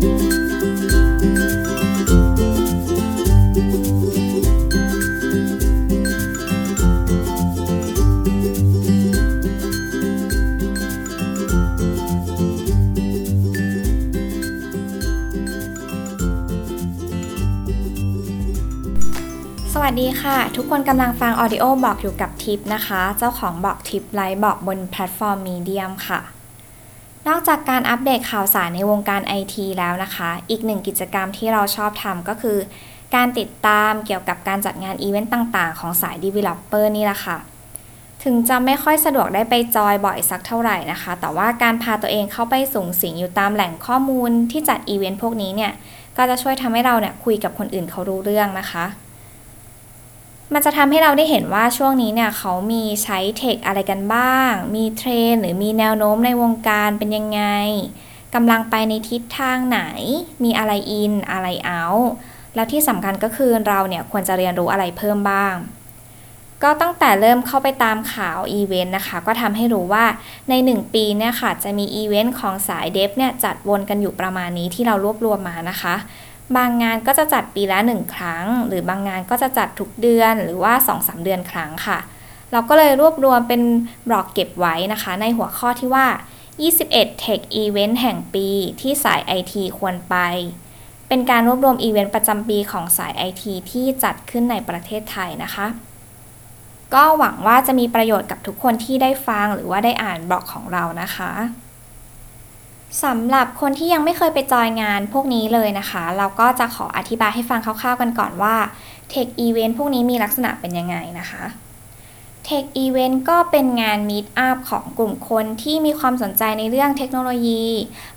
สวัสดีค่ะ ทุกคนกำลังฟัง Audio Blog อยู่กับทิปนะคะ เจ้าของบอกทิปไลฟ์บอกบนแพลตฟอร์ม Medium ค่ะ นอกจากการอัปเดตข่าวสารในวงการไอทีแล้วนะคะ อีกหนึ่งกิจกรรมที่เราชอบทำก็คือ การติดตามเกี่ยวกับการจัดงานอีเวนต์ต่างๆ ของสาย Developer นี่แหละค่ะ ถึงจะไม่ค่อยสะดวกได้ไปจอยบ่อยสักเท่าไหร่นะคะ แต่ว่าการพาตัวเองเข้าไปสุงสิงอยู่ตามแหล่งข้อมูลที่จัดอีเวนต์พวกนี้เนี่ย ก็จะช่วยทำให้เราเนี่ยคุยกับคนอื่นเขารู้เรื่องนะคะ มันจะทำให้เราได้เห็นว่าช่วงนี้เนี่ยเขามีใช้ tech อะไรกันบ้าง มีเทรนด์หรือมีแนวโน้มในวงการเป็นยังไงกำลังไปในทิศทางไหน มีอะไร in อะไร out แล้วที่สำคัญก็คือเราเนี่ยควรจะเรียนรู้อะไรเพิ่มบ้าง ก็ตั้งแต่เริ่มเข้าไปตามข่าวอีเวนต์นะคะ ก็ทำให้รู้ว่าใน 1 ปีเนี่ยค่ะ จะมีอีเวนต์ของสาย dev เนี่ยจัดวนกันอยู่ประมาณนี้ที่เรารวบรวมมานะคะ บางงานก็จะจัดปีละหนึ่งครั้ง หรือบางงานก็จะจัดทุกเดือนหรือว่า 2-3 เดือนครั้งค่ะ เราก็เลยรวบรวมเป็นบล็อกเก็บไว้นะคะ ในหัวข้อที่ว่า 21 Tech Event แห่งปีที่สาย IT ควรไป เป็นการรวบรวมอีเวนต์ประจำปีของสาย IT ที่จัดขึ้นในประเทศไทยนะคะ ก็หวังว่าจะมีประโยชน์กับทุกคนที่ได้ฟังหรือว่าได้อ่านบล็อกของเรานะคะ สำหรับคนที่ยังไม่เคยไปจอยงานพวกนี้เลยนะคะ เราก็จะขออธิบายให้ฟังคร่าวๆกันก่อนว่า Tech Event พวกนี้มีลักษณะเป็นยังไงนะคะ Tech Event ก็เป็นงาน Meet Up ของกลุ่มคนที่มีความสนใจในเรื่องเทคโนโลยี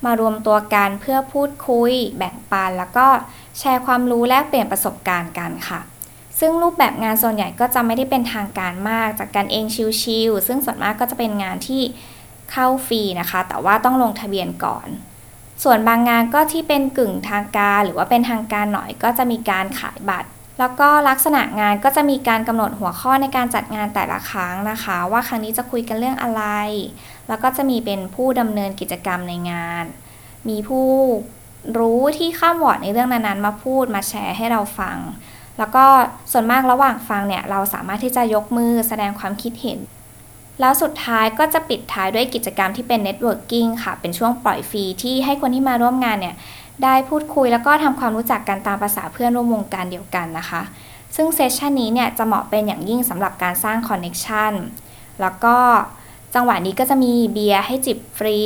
มารวมตัวกันเพื่อพูดคุย แบ่งปัน แล้วก็แชร์ความรู้แลกเปลี่ยนประสบการณ์กันค่ะ ซึ่งรูปแบบงานส่วนใหญ่ก็จะไม่ได้เป็นทางการมากจากการเองชิลๆซึ่งส่วนมากก็จะเป็นงานที่ เข้าฟรีนะคะ แต่ว่าต้องลงทะเบียนก่อน ส่วนบางงานก็ที่เป็นกึ่งทางการ หรือว่าเป็นทางการหน่อยก็จะมีการขายบัตร แล้วก็ลักษณะงานก็จะมีการกำหนดหัวข้อในการจัดงานแต่ละครั้งนะคะ ว่าครั้งนี้จะคุยกันเรื่องอะไร แล้วก็จะมีเป็นผู้ดำเนินกิจกรรมในงาน มีผู้รู้ที่คร่ำหวอดในเรื่องนั้นๆ มาพูดมาแชร์ให้เราฟัง แล้วก็ส่วนมากระหว่างฟังเนี่ยเราสามารถที่จะยกมือแสดงความคิดเห็น แล้วสุดท้ายก็จะปิดท้ายด้วยกิจกรรมที่เป็น networking ค่ะ เป็นช่วงปล่อยฟรีที่ให้คนที่มาร่วมงานเนี่ยได้พูดคุยแล้วก็ทำความรู้จักกันตามประสาเพื่อนร่วมวงการเดียวกันนะคะ ซึ่ง session นี้เนี่ยจะเหมาะเป็นอย่างยิ่งสำหรับการสร้าง connection แล้วก็จังหวะนี้ก็จะมีเบียร์ให้จิบฟรี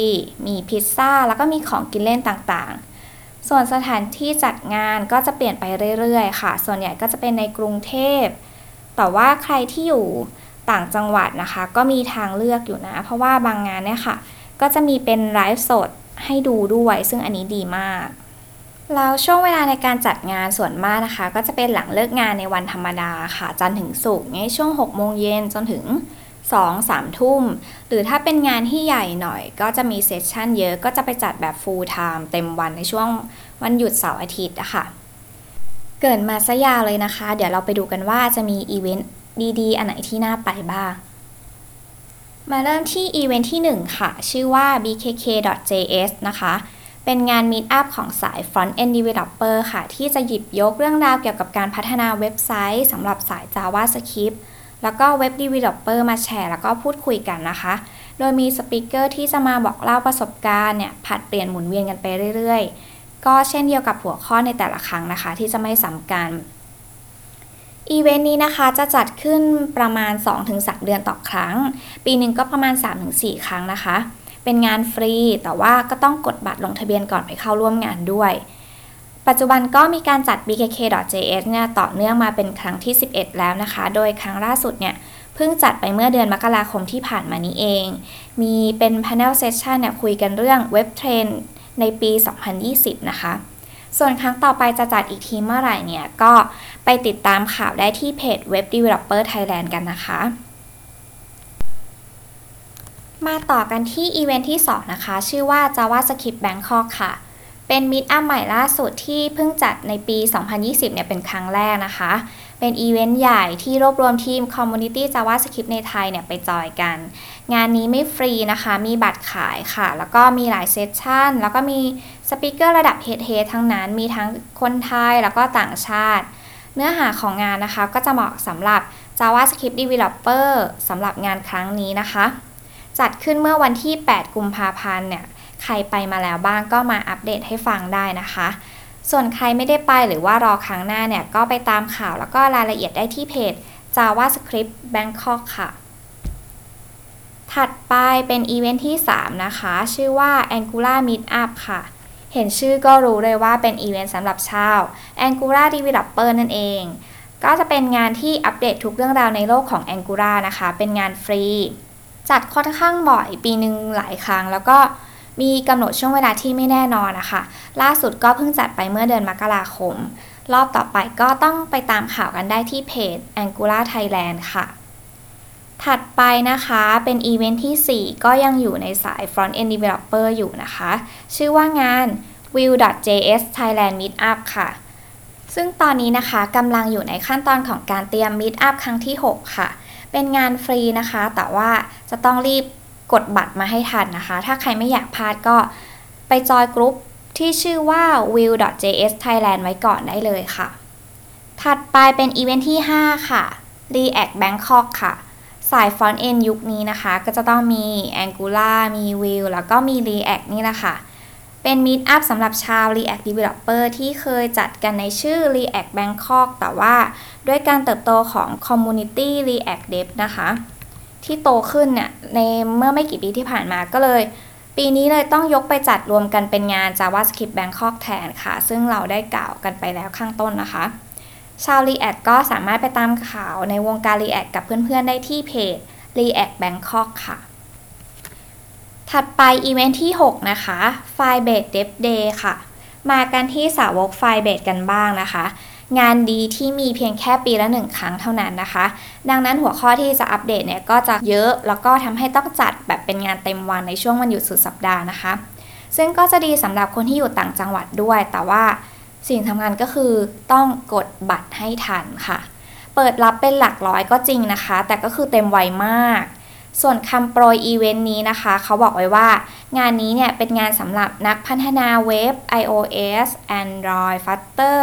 มีพิซซ่า แล้วก็มีของกินเล่นต่างๆ ส่วนสถานที่จัดงานก็จะเปลี่ยนไปเรื่อยๆ ค่ะ ส่วนใหญ่ก็จะเป็นในกรุงเทพ แต่ว่าใครที่อยู่ ต่างจังหวัดนะคะ ก็มีทางเลือกอยู่นะ เพราะว่าบางงานเนี่ยค่ะ ก็จะมีเป็นไลฟ์สดให้ดูด้วย ซึ่งอันนี้ดีมากแล้วช่วงเวลาในการจัดงานส่วนมากนะคะ ก็จะเป็นหลังเลิกงานในวันธรรมดาค่ะ จันถึงศุกร์ในช่วง 6 โมงเย็นจนถึง 2 3 ทุ่ม หรือถ้าเป็นงานที่ใหญ่หน่อย ก็จะมีเซสชั่นเยอะก็จะไปจัดแบบ full time เต็มวันในช่วงวันหยุดเสาร์อาทิตย์อะค่ะเกิดมาซะยาวเลยนะคะ เดี๋ยวเราไปดูกันว่าจะมีอีเวนต์ ดีๆ อันไหนที่น่าไปบ้าง มาเริ่มที่อีเวนต์ที่ 1 ค่ะ ชื่อว่า bkk.js นะคะเป็นงาน Meet Up ของสาย Front End Developer ค่ะ ที่จะหยิบยกเรื่องราวเกี่ยวกับการพัฒนาเว็บไซต์สำหรับสาย JavaScript แล้วก็ Web Developer มาแชร์แล้วก็พูดคุยกันนะคะ โดยมี speaker ที่จะมาบอกเล่าประสบการณ์เนี่ยผลัดเปลี่ยนหมุนเวียนกันไปเรื่อยๆ ก็เช่นเดียวกับหัวข้อในแต่ละครั้งนะคะ ที่จะไม่ซ้ำกัน อีเวนต์นี้นะคะจะจัดขึ้นประมาณ 2-3 เดือนต่อครั้ง ปีหนึ่งก็ประมาณ 3-4 ครั้งนะคะ เป็นงานฟรีแต่ว่าก็ต้องกดบัตรลงทะเบียนก่อนไปเข้าร่วมงานด้วย ปัจจุบันก็มีการจัด bkk.js เนี่ยต่อเนื่องมาเป็นครั้งที่ 11 แล้วนะคะ โดยครั้งล่าสุดเนี่ยเพิ่งจัดไปเมื่อเดือนมกราคมที่ผ่านมานี้เอง มีเป็น panel session เนี่ยคุยกันเรื่องเว็บเทรนในปี 2020 นะคะ ส่วนครั้งต่อไปจะจัดอีกทีเมื่อไหร่เนี่ย ก็ไปติดตามข่าวได้ที่เพจ Web Developer Thailand กันนะคะ มาต่อกันที่อีเวนท์ที่ 2 นะคะ ชื่อว่า JavaScript Bangkok ค่ะ เป็น Meetup ใหม่ล่าสุดที่เพิ่งจัดในปี 2020 เนี่ยเป็นครั้งแรกนะคะ เป็นอีเวนต์ใหญ่ที่รวบรวมทีม Community JavaScript ในไทยเนี่ยไปจอยกัน งานนี้ไม่ฟรีนะคะ มีบัตรขายค่ะ แล้วก็มีหลาย session แล้วก็มีสปิเกอร์ระดับเฮดเฮดทั้งนั้น มีทั้งคนไทยแล้วก็ต่างชาติ เนื้อหาของงานนะคะ ก็จะเหมาะสำหรับ JavaScript Developer สำหรับงานครั้งนี้นะคะ จัดขึ้นเมื่อวันที่ 8 กุมภาพันธ์เนี่ย ใครไปมาแล้วบ้างก็มาอัปเดตให้ฟังได้นะคะ ส่วนใครไม่ได้ไปหรือว่ารอครั้งหน้าเนี่ย ก็ไปตามข่าวแล้วก็รายละเอียดได้ที่เพจ JavaScript Bangkok ค่ะ ถัดไปเป็นอีเวนท์ที่ 3 นะคะ ชื่อว่า Angular Meetup ค่ะ เห็นชื่อก็รู้เลยว่าเป็นอีเวนต์สำหรับชาว Angular Developer นั่นเอง ก็จะเป็นงานที่อัปเดตทุกเรื่องราวในโลกของ Angular นะคะ เป็นงานฟรี จัดค่อนข้างบ่อยปีหนึ่งหลายครั้งแล้วก็ มีกำหนดช่วงเวลาที่ไม่แน่นอนนะคะ ล่าสุดก็เพิ่งจัดไปเมื่อเดือนมกราคม รอบต่อไปก็ต้องไปตามข่าวกันได้ที่เพจ Angular Thailand ค่ะ ถัดไปนะคะเป็นอีเวนท์ที่ 4 ก็ยังอยู่ในสาย Front End Developer อยู่นะคะ ชื่อว่างาน Vue.js Thailand Meetup ค่ะ ซึ่งตอนนี้นะคะกำลังอยู่ในขั้นตอนของการเตรียม Meetup ครั้งที่ 6 ค่ะ เป็นงานฟรีนะคะ แต่ว่าจะต้องรีบ กดบัตรมาให้ทันนะคะ ถ้าใครไม่อยากพลาดก็ไป join group ที่ชื่อว่า vue.js thailand ไว้ก่อนได้เลยค่ะ ถัดไปเป็นอีเวนท์ที่ 5 ค่ะ react bangkok ค่ะ สาย front end ยุคนี้นะคะ ก็จะต้องมี angular มี vue แล้วก็มี react นี่แหละค่ะ เป็น meet up สำหรับชาว react developer ที่เคยจัดกันในชื่อ react bangkok แต่ว่าด้วยการเติบโตของ community react dev นะคะ ที่โตขึ้นเนี่ยในเมื่อไม่กี่ปีที่ผ่านมาก็เลย ปีนี้เลยต้องยกไปจัดรวมกันเป็นงาน JavaScript Bangkok แทนค่ะ ซึ่งเราได้กล่าวกันไปแล้วข้างต้นนะคะ ชาว React ก็สามารถไปตามข่าวในวงการ React กับเพื่อนๆ ได้ที่เพจ React Bangkok ค่ะ ถัดไปอีเวนท์ที่ 6 นะคะ Firebase Dev Day ค่ะ มากันที่สาวก Firebase กันบ้างนะคะ งานดีที่มีเพียงแค่ปีละหนึ่งครั้งเท่านั้นนะคะ ดังนั้นหัวข้อที่จะอัปเดตเนี่ยก็จะเยอะแล้วก็ทำให้ต้องจัดแบบเป็นงานเต็มวันในช่วงวันหยุดสุดสัปดาห์นะคะ ซึ่งก็จะดีสำหรับคนที่อยู่ต่างจังหวัดด้วย แต่ว่าสิ่งสำคัญก็คือต้องกดบัตรให้ทันค่ะ เปิดรับเป็นหลักร้อยก็จริงนะคะ แต่ก็คือเต็มไวมาก ส่วนคำโปรยอีเวนต์นี้นะคะ เขาบอกไว้ว่า งานนี้เนี่ยเป็นงานสำหรับนักพัฒนาเว็บ iOS Android Flutter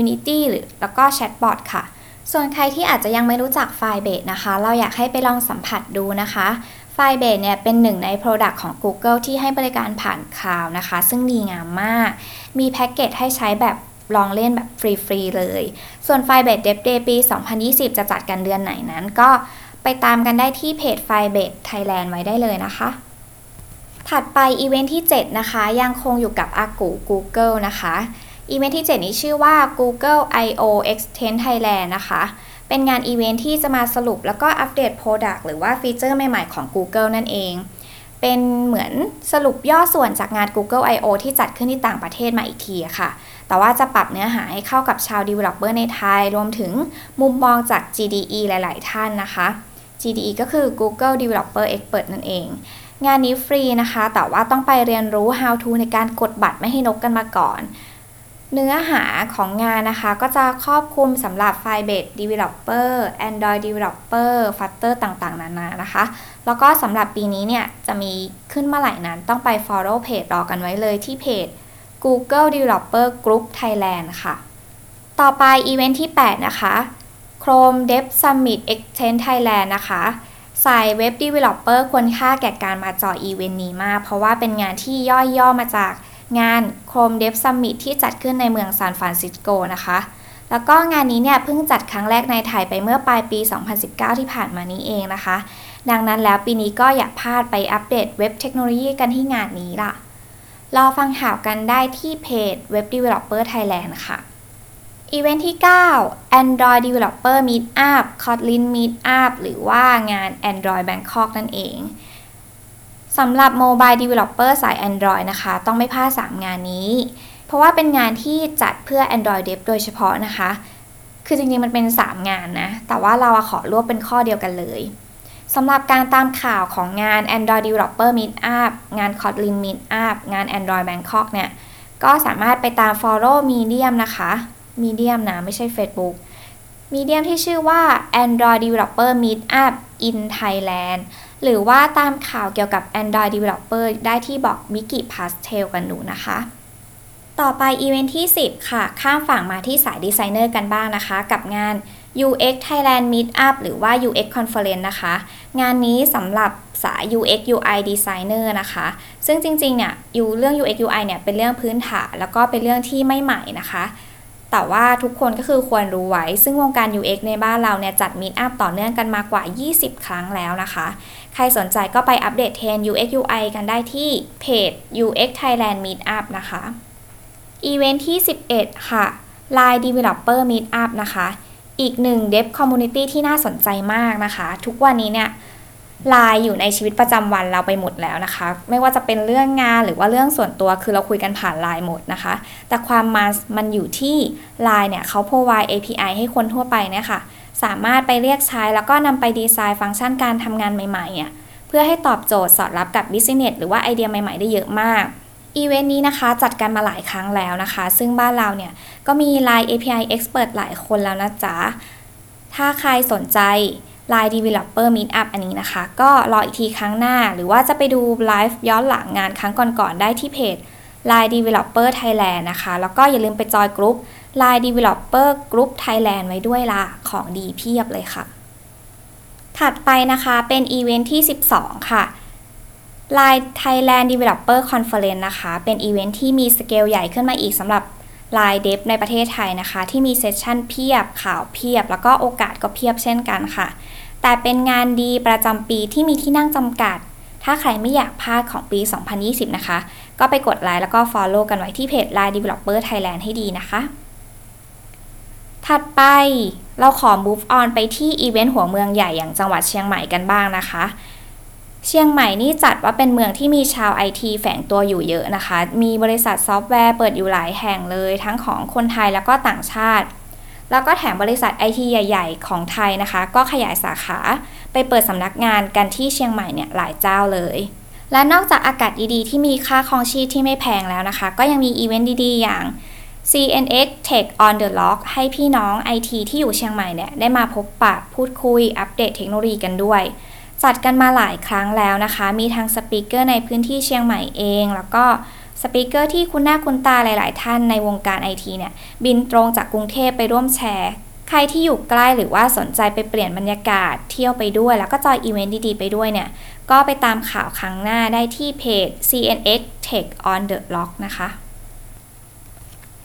Unity หรือแล้วก็แชทบอทค่ะ ส่วนใครที่อาจจะยังไม่รู้จัก Firebase นะคะ เราอยากให้ไปลองสัมผัสดูนะคะ Firebase เนี่ยเป็นหนึ่งใน Product ของ Google ที่ให้บริการผ่านคลาวด์นะคะ ซึ่งดีงามมาก มีแพ็กเกจให้ใช้แบบลองเล่นแบบฟรี ๆ เลย ส่วน Firebase Dev Day ปี 2020 จะจัดกันเดือนไหนนั้นก็ ไปตามกันได้ที่เพจ Firebase Thailand ไว้ได้เลยนะคะ ถัดไปอีเวนท์ที่ 7 นะคะ ยังคงอยู่กับอากู Google นะคะอีเวนท์ที่ 7 นี้ชื่อว่า Google I/O Extend Thailand นะคะ เป็นงานอีเวนท์ที่จะมาสรุปแล้วก็อัปเดต Product หรือว่าฟีเจอร์ใหม่ๆของ Google นั่นเอง เป็นเหมือนสรุปย่อส่วนจากงาน Google I/O ที่จัดขึ้นที่ต่างประเทศมาอีกทีค่ะ แต่ว่าจะปรับเนื้อหาให้เข้ากับชาว Developer ในไทย รวมถึงมุมมองจาก GDE หลาย ๆ ท่านนะคะ GDE ก็คือ Google Developer Expert นั่นเอง งานนี้ฟรีนะคะ แต่ว่าต้องไปเรียนรู้ how to ในการกดบัตรไม่ให้นกกันมาก่อน เนื้อหาของงานนะคะ ก็จะครอบคลุมสำหรับ Firebase Developer Android Developer Flutter ต่างๆ นานานะคะ แล้วก็สำหรับปีนี้เนี่ย จะมีขึ้นเมื่อไหร่นั้น ต้องไป follow page รอกันไว้เลยที่เพจ Google Developer Group Thailand ค่ะ ต่อไปอีเวนท์ที่ 8 นะคะ Chrome Dev Summit Extend Thailand นะคะสายเว็บ Developer ควรค่าแก่การมาจออีเวนต์นี้มาก เพราะว่าเป็นงานที่ย่อยย่อมาจากงาน Chrome Dev Summit ที่จัดขึ้นในเมืองซานฟรานซิสโกนะคะ แล้วก็งานนี้เนี่ยเพิ่งจัดครั้งแรกในไทยไปเมื่อปลายปี 2019 ที่ผ่านมานี้เองนะคะ ดังนั้นแล้วปีนี้ก็อย่าพลาดไปอัปเดตเว็บเทคโนโลยีกันที่งานนี้ล่ะ รอฟังข่าวกันได้ที่เพจ Web Developer Thailand ค่ะ อีเวนท์ที่ 9 Android Developer Meetup Kotlin Meetup หรือว่างาน Android Bangkok นั่นเองสำหรับ Mobile Developer สาย Android นะคะ ต้องไม่พลาด 3 งานนี้ เพราะว่าเป็นงานที่จัดเพื่อ Android Dev โดยเฉพาะนะคะ คือจริงๆ มันเป็น 3 งานนะ แต่ว่าเราขอรวบเป็นข้อเดียวกันเลยสำหรับการตามข่าวของงาน Android Developer Meetup งาน Kotlin Meetup งาน Android Bangkok เนี่ย ก็สามารถไปตาม follow Medium นะคะ Medium นะไม่ใช่ Facebook Medium ที่ชื่อว่า Android Developer Meetup in Thailand หรือว่าตามข่าวเกี่ยวกับ Android Developer ได้ที่บอก m i k i Pastel กันดูนะคะ ต่อไปอีเวนท์ที่ 10 ค่ะ ข้ามฝั่งมาที่สายดีไซเนอร์กันบ้างนะคะ กับงาน UX Thailand Meetup หรือว่า UX Conference นะคะ งานนี้สำหรับสาย UX UI Designer นะคะ ซึ่งจริงๆเนี่ยยูเรื่อง UX UI เนี่ยเป็นเรื่องพื้นฐานแล้วก็เป็นเรื่องที่ไม่ใหม่นะคะ แต่ว่าทุกคนก็คือควรรู้ไว้ ซึ่งวงการ UX ในบ้านเราเนี่ยจัด Meetup ต่อเนื่องกันมากว่า 20 ครั้งแล้วนะคะ ใครสนใจก็ไปอัปเดตเทรน UX UI กันได้ที่เพจ UX Thailand Meetup นะคะอีเวนท์ที่ 11 ค่ะ Line Developer Meetup นะคะ อีกหนึ่ง Dev Community ที่น่าสนใจมากนะคะ ทุกวันนี้เนี่ย Line อยู่ในชีวิตประจำวันเราไปหมดแล้วนะคะ ไม่ว่าจะเป็นเรื่องงานหรือว่าเรื่องส่วนตัวคือเราคุยกันผ่าน Line หมดนะคะ แต่ความมันมันอยู่ที่ Line เนี่ยเขา provide API ให้คนทั่วไปเนี่ยค่ะ สามารถไปเรียกใช้แล้วก็นำไปดีไซน์ฟังก์ชันการทำงานใหม่ๆอะเพื่อให้ตอบโจทย์สอดรับกับ Business หรือว่าไอเดียใหม่ๆ ได้เยอะมากอีเวนต์นี้นะคะจัดกันมาหลายครั้งแล้วนะคะ ซึ่งบ้านเราเนี่ยก็มี Line API Expert หลายคนแล้วนะจ๊ะ ถ้าใครสนใจ Line Developer Meetup อันนี้นะคะ ก็รออีกทีครั้งหน้า หรือว่าจะไปดูไลฟ์ย้อนหลังงานครั้งก่อนๆได้ที่เพจ Line Developer Thailand นะคะ แล้วก็อย่าลืมไปจอยกลุ่ม Line Developer Group Thailand ไว้ด้วยล่ะ ของดีเพียบเลยค่ะ ถัดไปนะคะเป็นอีเวนท์ที่ 12 ค่ะ Line Thailand Developer Conference นะคะ เป็นอีเวนท์ที่มีสเกลใหญ่ขึ้นมาอีกสำหรับ Line Dev ในประเทศไทยนะคะ ที่มี session เพียบข่าวเพียบ แล้วก็โอกาสก็เพียบเช่นกันค่ะ แต่เป็นงานดีประจำปีที่มีที่นั่งจำกัด ถ้าใครไม่อยากพลาดของปี 2020 นะคะ ก็ไปกดไลค์แล้วก็ Follow กันไว้ที่เพจ Line Developer Thailand ให้ดีนะคะ ถัดไปเราขอ move on ไปที่อีเวนต์หัวเมืองใหญ่อย่างจังหวัดเชียงใหม่กันบ้างนะคะ เชียงใหม่นี่จัดว่าเป็นเมืองที่มีชาวไอทีแฝงตัวอยู่เยอะนะคะ มีบริษัทซอฟต์แวร์เปิดอยู่หลายแห่งเลย ทั้งของคนไทยแล้วก็ต่างชาติ แล้วก็แถมบริษัทไอทีใหญ่ ๆ ของไทยนะคะ ก็ขยายสาขาไปเปิดสำนักงานกันที่เชียงใหม่เนี่ยหลายเจ้าเลย และนอกจากอากาศดีๆ ที่มีค่าครองชีพที่ไม่แพงแล้วนะคะ ก็ยังมีอีเวนต์ดีๆ อย่าง CNX Tech on the Rock ให้พี่น้อง IT ที่อยู่เชียงใหม่เนี่ยได้มาพบปะพูดคุยอัปเดตเทคโนโลยีกันด้วย จัดกันมาหลายครั้งแล้วนะคะ มีทาง speaker ในพื้นที่เชียงใหม่เอง แล้วก็ speaker ที่คุ้นหน้าคุ้นตาหลาย ๆ ท่านในวงการไอทีเนี่ย บินตรงจากกรุงเทพไปร่วมแชร์ ใครที่อยู่ใกล้หรือว่าสนใจไปเปลี่ยนบรรยากาศ เที่ยวไปด้วย แล้วก็จอยอีเวนต์ดี ๆ ไปด้วยเนี่ย ก็ไปตามข่าวครั้งหน้าได้ที่เพจ CNX Tech on the Rock นะคะ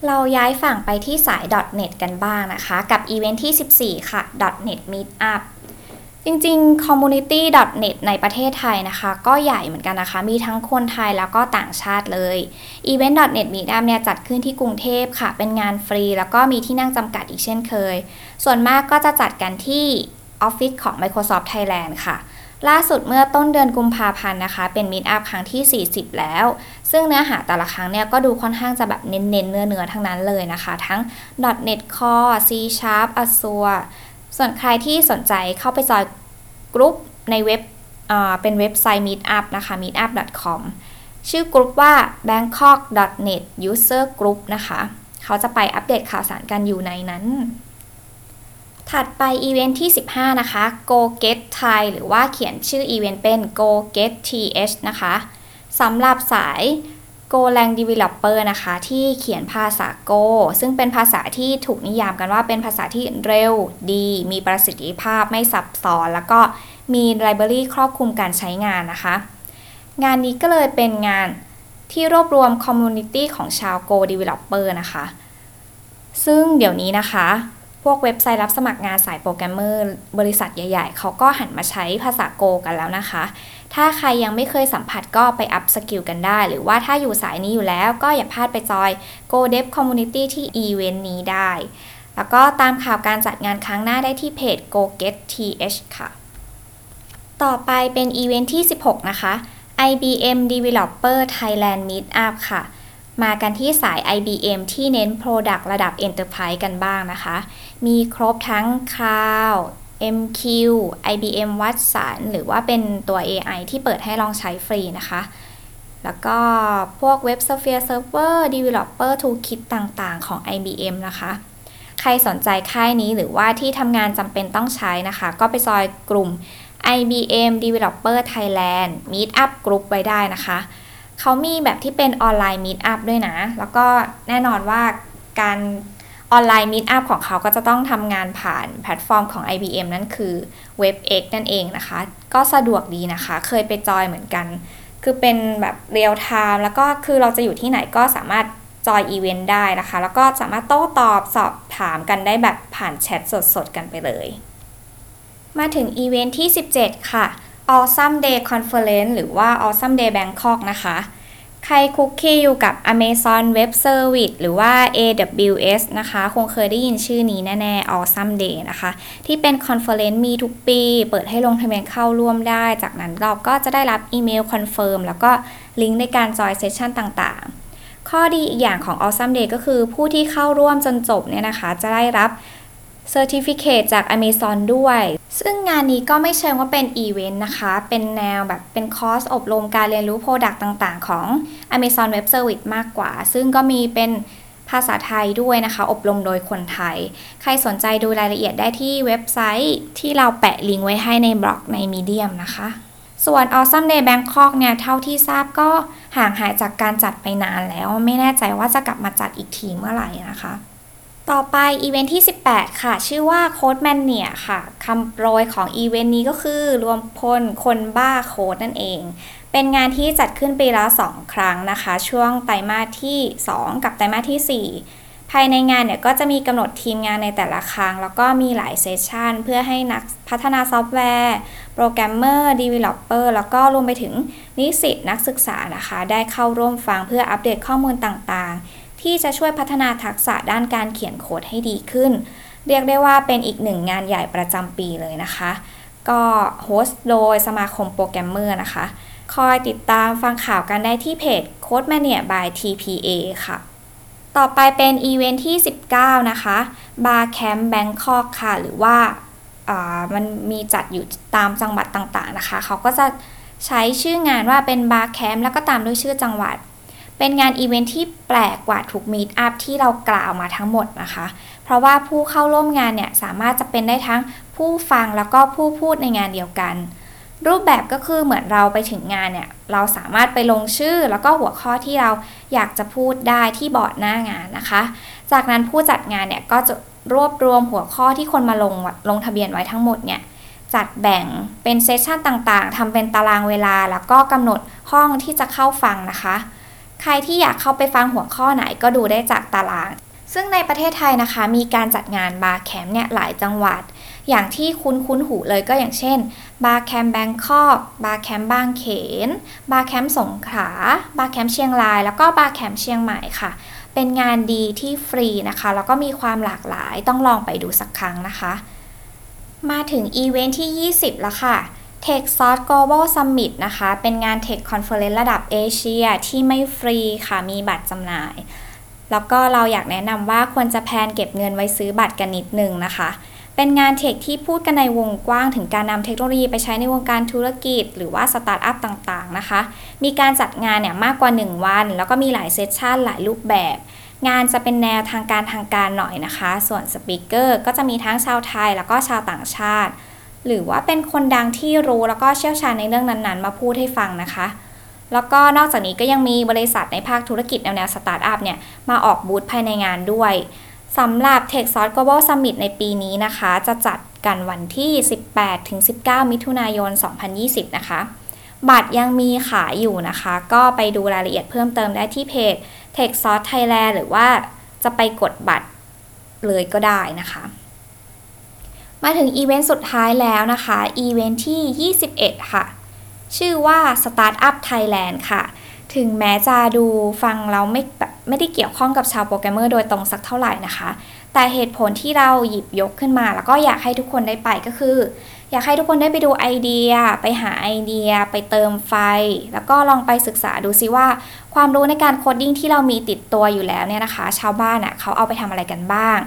เราย้ายฝั่งไปที่สาย .net กันบ้างนะคะ กับอีเวนท์ที่ 14 ค่ะ .net Meetup จริงๆ Community .net ในประเทศไทยนะคะ ก็ใหญ่เหมือนกันนะคะ มีทั้งคนไทยแล้วก็ต่างชาติเลยอีเวนต์ .net Meetup เนี่ยจัดขึ้นที่กรุงเทพค่ะ เป็นงานฟรี แล้วก็มีที่นั่งจำกัดอีกเช่นเคย ส่วนมากก็จะจัดกันที่ออฟฟิศของ Microsoft Thailand ค่ะ ล่าสุดเมื่อต้นเดือนกุมภาพันธ์นะคะ เป็น Meetup ครั้งที่ 40 แล้ว ซึ่งเนื้อหาแต่ละครั้งเนี่ยก็ดูค่อนข้างจะแบบเน้นๆเนื้อเนื้อทั้งนั้นเลยนะคะ ทั้ง .NET Core C Sharp Azure ส่วนใครที่สนใจเข้าไปจอยกลุ่มในเว็บเป็นเว็บไซต์ Meetup นะคะ meetup.com ชื่อกลุ่มว่า bangkok.net user group นะคะ เขาจะไปอัปเดตข่าวสารกันอยู่ในนั้น ถัดไปอีเวนท์ที่ 15 นะคะ Go Get Thai หรือว่าเขียนชื่ออีเวนต์เป็น Go Get TH นะคะสำหรับสาย Golang Developer นะคะ ที่เขียนภาษา Go ซึ่งเป็นภาษาที่ถูกนิยามกันว่าเป็นภาษาที่เร็วดี มีประสิทธิภาพไม่ซับซ้อน แล้วก็มีไลบรารีครอบคลุมการใช้งานนะคะ งานนี้ก็เลยเป็นงานที่รวบรวม community ของชาว Go Developer นะคะ ซึ่งเดี๋ยวนี้นะคะ พวกเว็บไซต์รับสมัครงานสายโปรแกรมเมอร์ บริษัทใหญ่ ๆ เขาก็หันมาใช้ภาษา Go กันแล้วนะคะ ถ้าใครยังไม่เคยสัมผัสก็ไป upskill กันได้ หรือว่าถ้าอยู่สายนี้อยู่แล้วก็อย่าพลาดไปจอย Go Dev Community ที่อีเวนต์นี้ได้ แล้วก็ตามข่าวการจัดงานครั้งหน้าได้ที่เพจ Go Get TH ค่ะ ต่อไปเป็นอีเวนท์ที่ 16 นะคะ IBM Developer Thailand Meetup ค่ะ มากันที่สาย IBM ที่เน้น Product ระดับ Enterprise กันบ้างนะคะ มีครบทั้ง Cloud MQ IBM Watson หรือว่าเป็นตัว AI ที่เปิดให้ลองใช้ฟรีนะคะ แล้วก็พวก Web Sphere Server Developer Toolkit ต่างๆ ของ IBM นะคะ ใครสนใจค่ายนี้หรือว่าที่ทำงานจำเป็นต้องใช้นะคะ ก็ไปจอยกลุ่ม IBM Developer Thailand Meetup Group ไว้ได้นะคะ เขามีแบบที่เป็นออนไลน์ Meetup ด้วยนะ แล้วก็แน่นอนว่าการ ออนไลน์ Meetup ของเขาก็จะต้องทำงานผ่านแพลตฟอร์มของ IBM นั่นคือ WebEx นั่นเองนะคะ ก็สะดวกดีนะคะ เคยไปจอยเหมือนกัน คือเป็นแบบเรียลไทม์แล้วก็คือเราจะอยู่ที่ไหนก็สามารถจอยอีเวนต์ได้นะคะ แล้วก็สามารถโต้ตอบสอบถามกันได้แบบผ่านแชทสดๆ กันไปเลย มาถึงอีเวนต์ที่ 17 ค่ะ AWSome Day Conference หรือว่า AWSome Day Bangkok นะคะ ใครคลุกคลีอยู่กับ Amazon Web Service หรือว่า AWS นะคะ คงเคยได้ยินชื่อนี้แน่ๆ AWSome Day นะคะ ที่เป็น conference มีทุกปี เปิดให้ลงทะเบียนเข้าร่วมได้ จากนั้นเราก็จะได้รับอีเมล confirm แล้วก็ลิงก์ในการจอยเซสชันต่างๆ ข้อดีอีกอย่างของ AWSome Day ก็คือผู้ที่เข้าร่วมจนจบเนี่ยนะคะ จะได้รับ Certificate จาก Amazon ด้วย ซึ่งงานนี้ก็ไม่เชิงว่าเป็นอีเวนต์นะคะ เป็นแนวแบบเป็นคอร์สอบรมการเรียนรู้ Product ต่างๆ ของ Amazon Web Service มากกว่า ซึ่งก็มีเป็นภาษาไทยด้วยนะคะ อบรมโดยคนไทย ใครสนใจดูรายละเอียดได้ที่เว็บไซต์ที่เราแปะลิงก์ไว้ให้ในบล็อกใน Medium นะคะ ส่วน Awesome Day Bangkok เนี่ย เท่าที่ทราบก็ห่างหายจากการจัดไปนานแล้ว ไม่แน่ใจว่าจะกลับมาจัดอีกทีเมื่อไหร่นะคะ ต่อไปอีเวนท์ที่ 18 ค่ะ ชื่อว่า Code Mania ค่ะคำโปรยของอีเวนต์นี้ก็คือรวมพลคนบ้าโค้ดนั่นเอง เป็นงานที่จัดขึ้นปีละ 2 ครั้งนะคะ ช่วงไตรมาสที่ 2 กับไตรมาสที่ 4 ภายในงานเนี่ยก็จะมีกำหนดธีมงานในแต่ละครั้ง แล้วก็มีหลาย session เพื่อให้นักพัฒนาซอฟต์แวร์ โปรแกรมเมอร์ developer แล้วก็รวมไปถึงนิสิตนักศึกษานะคะ ได้เข้าร่วมฟังเพื่ออัปเดตข้อมูลต่างๆ ที่จะช่วยพัฒนาทักษะด้านการเขียนโค้ดให้ดีขึ้น เรียกได้ว่าเป็นอีกหนึ่งงานใหญ่ประจำปีเลยนะคะ ก็ host โดยสมาคมโปรแกรมเมอร์นะคะ คอยติดตามฟังข่าวกันได้ที่เพจ Code Mania by TPA ค่ะ ต่อไปเป็นอีเวนท์ที่ 19 นะคะ Bar Camp Bangkok ค่ะ หรือว่ามันมีจัดอยู่ตามจังหวัดต่างๆนะคะ เขาก็จะใช้ชื่องานว่าเป็น Bar Camp แล้วก็ตามด้วยชื่อจังหวัด เป็นงานอีเวนท์ที่แปลกกว่าทุกมีดอัพที่เรากล่าวมาทั้งหมดนะคะ เพราะว่าผู้เข้าร่วมงานเนี่ยสามารถจะเป็นได้ทั้งผู้ฟังแล้วก็ผู้พูดในงานเดียวกัน รูปแบบก็คือเหมือนเราไปถึงงานเนี่ยเราสามารถไปลงชื่อแล้วก็หัวข้อที่เราอยากจะพูดได้ที่บอร์ดหน้างานนะคะ จากนั้นผู้จัดงานเนี่ยก็จะรวบรวมหัวข้อที่คนมาลงลงทะเบียนไว้ทั้งหมดเนี่ยจัดแบ่งเป็น session ต่างๆทำเป็นตารางเวลาแล้วก็กำหนดห้องที่จะเข้าฟังนะคะ ใครที่อยากเข้าไปฟังหัวข้อไหนก็ดูได้จากตาราง ซึ่งในประเทศไทยนะคะ มีการจัดงาน Barcamp เนี่ยหลายจังหวัด อย่างที่คุ้นคุ้นหูเลยก็อย่างเช่น Barcamp Bangkok Barcamp บางเขน Barcamp สงขลา Barcamp เชียงราย แล้วก็ Barcamp เชียงใหม่ค่ะ เป็นงานดีที่ฟรีนะคะ แล้วก็มีความหลากหลายต้องลองไปดูสักครั้งนะคะ มาถึงอีเวนท์ที่ 20 แล้วค่ะ Tech s o u t Global Summit นะคะ เป็นงาน Tech Conference ระดับเอเชียที่ไม่ฟรีค่ะ มีบัตรจำหน่าย แล้วก็เราอยากแนะนำว่าควรจะ plan เก็บเงินไว้ซื้อบัตรกันนิดนึงนะคะ เป็นงาน tech ที่พูดกันในวงกว้างถึงการนำเทคโนโลยีไปใช้ในวงการธุรกิจ หรือว่าสตาร์ทอัพต่างๆนะคะ มีการจัดงานเนี่ยมากกว่า 1 วัน แล้วก็มีหลาย session หลายรูปแบบงานจะเป็นแนวทางการทางการหน่อยนะคะ ส่วน speaker ก็จะมีทั้งชาวไทยแล้วก็ชาวต่างชาติ หรือว่าเป็นคนดังที่รู้แล้วก็เชี่ยวชาญในเรื่องนั้นๆ มาพูดให้ฟังนะคะ แล้วก็นอกจากนี้ก็ยังมีบริษัทในภาคธุรกิจแนวๆสตาร์ทอัพเนี่ยมาออกบูธภายในงานด้วยสำหรับ Tech s o u t Global Summit ในปีนี้นะคะ จะจัดกันวันที่ 18-19 มิถุนายน 2020 นะคะ บัตรยังมีขายอยู่นะคะ ก็ไปดูรายละเอียดเพิ่มเติมได้ที่เพจ Tech s o u t Thailand หรือว่าจะไปกดบัตรเลยก็ได้นะคะ มาถึงอีเวนต์สุดท้ายแล้วนะคะ อีเวนต์ที่ 21 ค่ะ ชื่อว่า Startup Thailand ค่ะ ถึงแม้จะดูฟังเราไม่แบบไม่ได้เกี่ยวข้องกับชาวโปรแกรมเมอร์โดยตรงสักเท่าไหร่นะคะ แต่เหตุผลที่เราหยิบยกขึ้นมา แล้วก็อยากให้ทุกคนได้ไปก็คือ อยากให้ทุกคนได้ไปดูไอเดีย ไปหาไอเดีย ไปเติมไฟ แล้วก็ลองไปศึกษาดูซิว่า ความรู้ในการ coding ที่เรามีติดตัวอยู่แล้วเนี่ยนะคะ ชาวบ้านอะเขาเอาไปทำอะไรกันบ้าง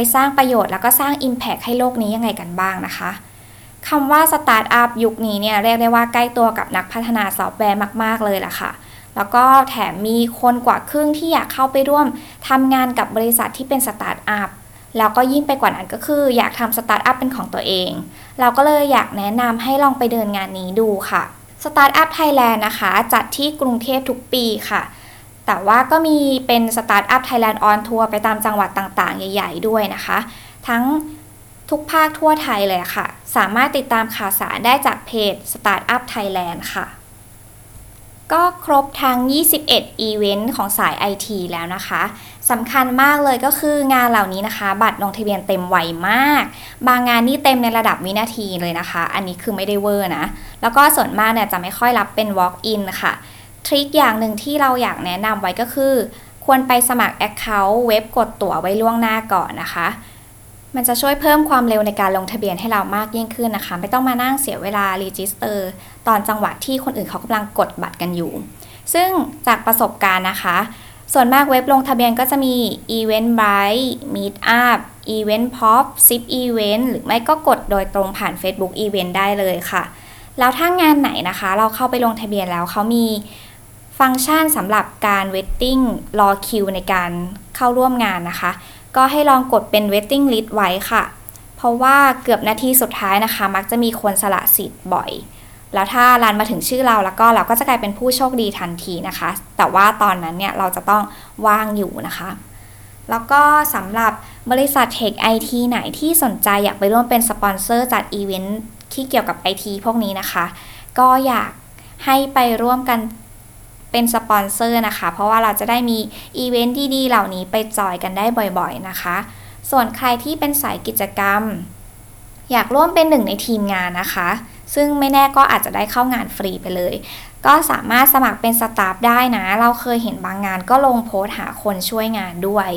ไปสร้างประโยชน์แล้วก็สร้าง Impact ให้โลกนี้ยังไงกันบ้างนะคะคำว่าสตาร์ทอัพยุคนี้เนี่ยเรียกได้ว่าใกล้ตัวกับนักพัฒนาซอฟต์แวร์มาก ๆ เลยล่ะค่ะ แล้วก็แถมมีคนกว่าครึ่งที่อยากเข้าไปร่วมทำงานกับบริษัทที่เป็นสตาร์ทอัพแล้วก็ยิ่งไปกว่านั้นก็คืออยากทำสตาร์ทอัพเป็นของตัวเอง เราก็เลยอยากแนะนำให้ลองไปเดินงานนี้ดูค่ะ Startup Thailand นะคะ จัดที่กรุงเทพทุกปีค่ะ แต่ว่าก็มีเป็น Startup Thailand on Tour ไปตามจังหวัดต่างๆ ใหญ่ ๆ ด้วยนะคะ ทั้งทุกภาคทั่วไทยเลยค่ะ สามารถติดตามข่าวสารได้จากเพจ Startup Thailand ค่ะ ก็ครบทั้ง 21 อีเวนต์ของสาย IT แล้วนะคะ สำคัญมากเลยก็คืองานเหล่านี้นะคะ บัตรลงทะเบียนเต็มไวมาก บางงานนี่เต็มในระดับวินาทีเลยนะคะ อันนี้คือไม่ได้เวอร์นะ แล้วก็ส่วนมากเนี่ยจะไม่ค่อยรับเป็น walk in ค่ะ trick อย่างหนึ่งที่เราอยากแนะนำไว้ก็คือ ควรไปสมัคร Account เว็บกดตั๋วไว้ล่วงหน้าก่อนนะคะ มันจะช่วยเพิ่มความเร็วในการลงทะเบียนให้เรามากยิ่งขึ้นนะคะ ไม่ต้องมานั่งเสียเวลา register ตอนจังหวะที่คนอื่นเขากำลังกดบัตรกันอยู่ ซึ่งจากประสบการณ์นะคะ ส่วนมากเว็บลงทะเบียนก็จะมี Eventbrite Meetup Event Pop Zip Event หรือไม่ก็กดโดยตรงผ่าน Facebook Event ได้เลยค่ะแล้วถ้างานไหนนะคะ เราเข้าไปลงทะเบียนแล้วเขามี ฟังก์ชันสำหรับการ waiting รอคิวในการเข้าร่วมงานนะคะ ก็ให้ลองกดเป็น waiting list ไว้ค่ะ เพราะว่าเกือบนาทีสุดท้ายนะคะ มักจะมีคนสละสิทธิ์บ่อย แล้วถ้ารันมาถึงชื่อเราแล้วก็เราก็จะกลายเป็นผู้โชคดีทันทีนะคะ แต่ว่าตอนนั้นเนี่ยเราจะต้องว่างอยู่นะคะ แล้วก็สำหรับบริษัท tech ไอทีไหนที่สนใจอยากไปร่วมเป็นสปอนเซอร์จัดอีเวนท์ที่เกี่ยวกับไอทีพวกนี้นะคะ ก็อยากให้ไปร่วมกัน เป็นสปอนเซอร์นะคะ เพราะว่าเราจะได้มีอีเวนต์ดีๆเหล่านี้ไปจอยกันได้บ่อยๆนะคะ ส่วนใครที่เป็นสายกิจกรรม อยากร่วมเป็นหนึ่งในทีมงานนะคะ ซึ่งไม่แน่ก็อาจจะได้เข้างานฟรีไปเลย ก็สามารถสมัครเป็นสตาฟได้นะ เราเคยเห็นบางงานก็ลงโพสต์หาคนช่วยงานด้วย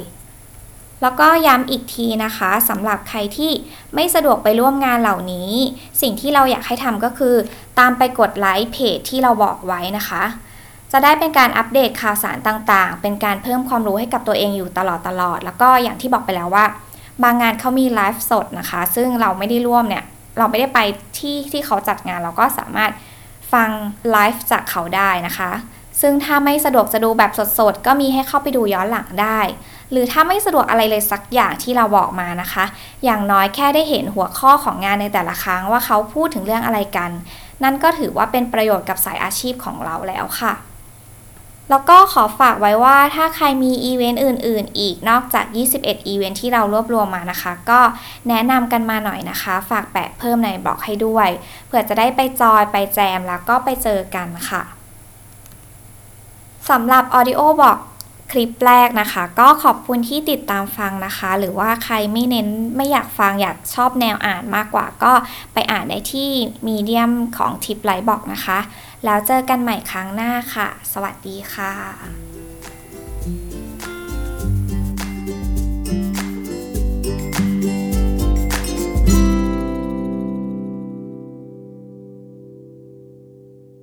แล้วก็ย้ำอีกทีนะคะสำหรับใครที่ไม่สะดวกไปร่วมงานเหล่านี้ สิ่งที่เราอยากให้ทำก็คือ ตามไปกดไลค์เพจที่เราบอกไว้นะคะ จะได้เป็นการอัปเดตข่าวสารต่างๆ เป็นการเพิ่มความรู้ให้กับตัวเองอยู่ตลอดตลอด แล้วก็อย่างที่บอกไปแล้วว่า บางงานเขามีไลฟ์สดนะคะ ซึ่งเราไม่ได้ร่วมเนี่ย เราไม่ได้ไปที่ที่เขาจัดงาน เราก็สามารถฟังไลฟ์จากเขาได้นะคะ ซึ่งถ้าไม่สะดวกจะดูแบบสดๆ ก็มีให้เข้าไปดูย้อนหลังได้ หรือถ้าไม่สะดวกอะไรเลยสักอย่างที่เราบอกมานะคะ อย่างน้อยแค่ได้เห็นหัวข้อของงานในแต่ละครั้งว่าเขาพูดถึงเรื่องอะไรกัน นั่นก็ถือว่าเป็นประโยชน์กับสายอาชีพของเราแล้วค่ะ แล้วก็ขอฝากไว้ว่าถ้าใครมีอีเวนต์อื่น ๆ อีกนอกจาก 21 อีเวนต์ที่เรารวบรวมมานะคะ ก็แนะนำกันมาหน่อยนะคะ ฝากแปะเพิ่มในบล็อกให้ด้วยเพื่อจะได้ไปจอยไปแจมแล้วก็ไปเจอกันค่ะสำหรับ Audio บอกคลิปแรกนะคะ ก็ขอบคุณที่ติดตามฟังนะคะ หรือว่าใครไม่เน้นไม่อยากฟังอยากชอบแนวอ่านมากกว่าก็ไปอ่านได้ที่ Medium ของทิปไลท์บอกนะคะ แล้วเจอกันใหม่ครั้งหน้าค่ะ สวัสดีค่ะ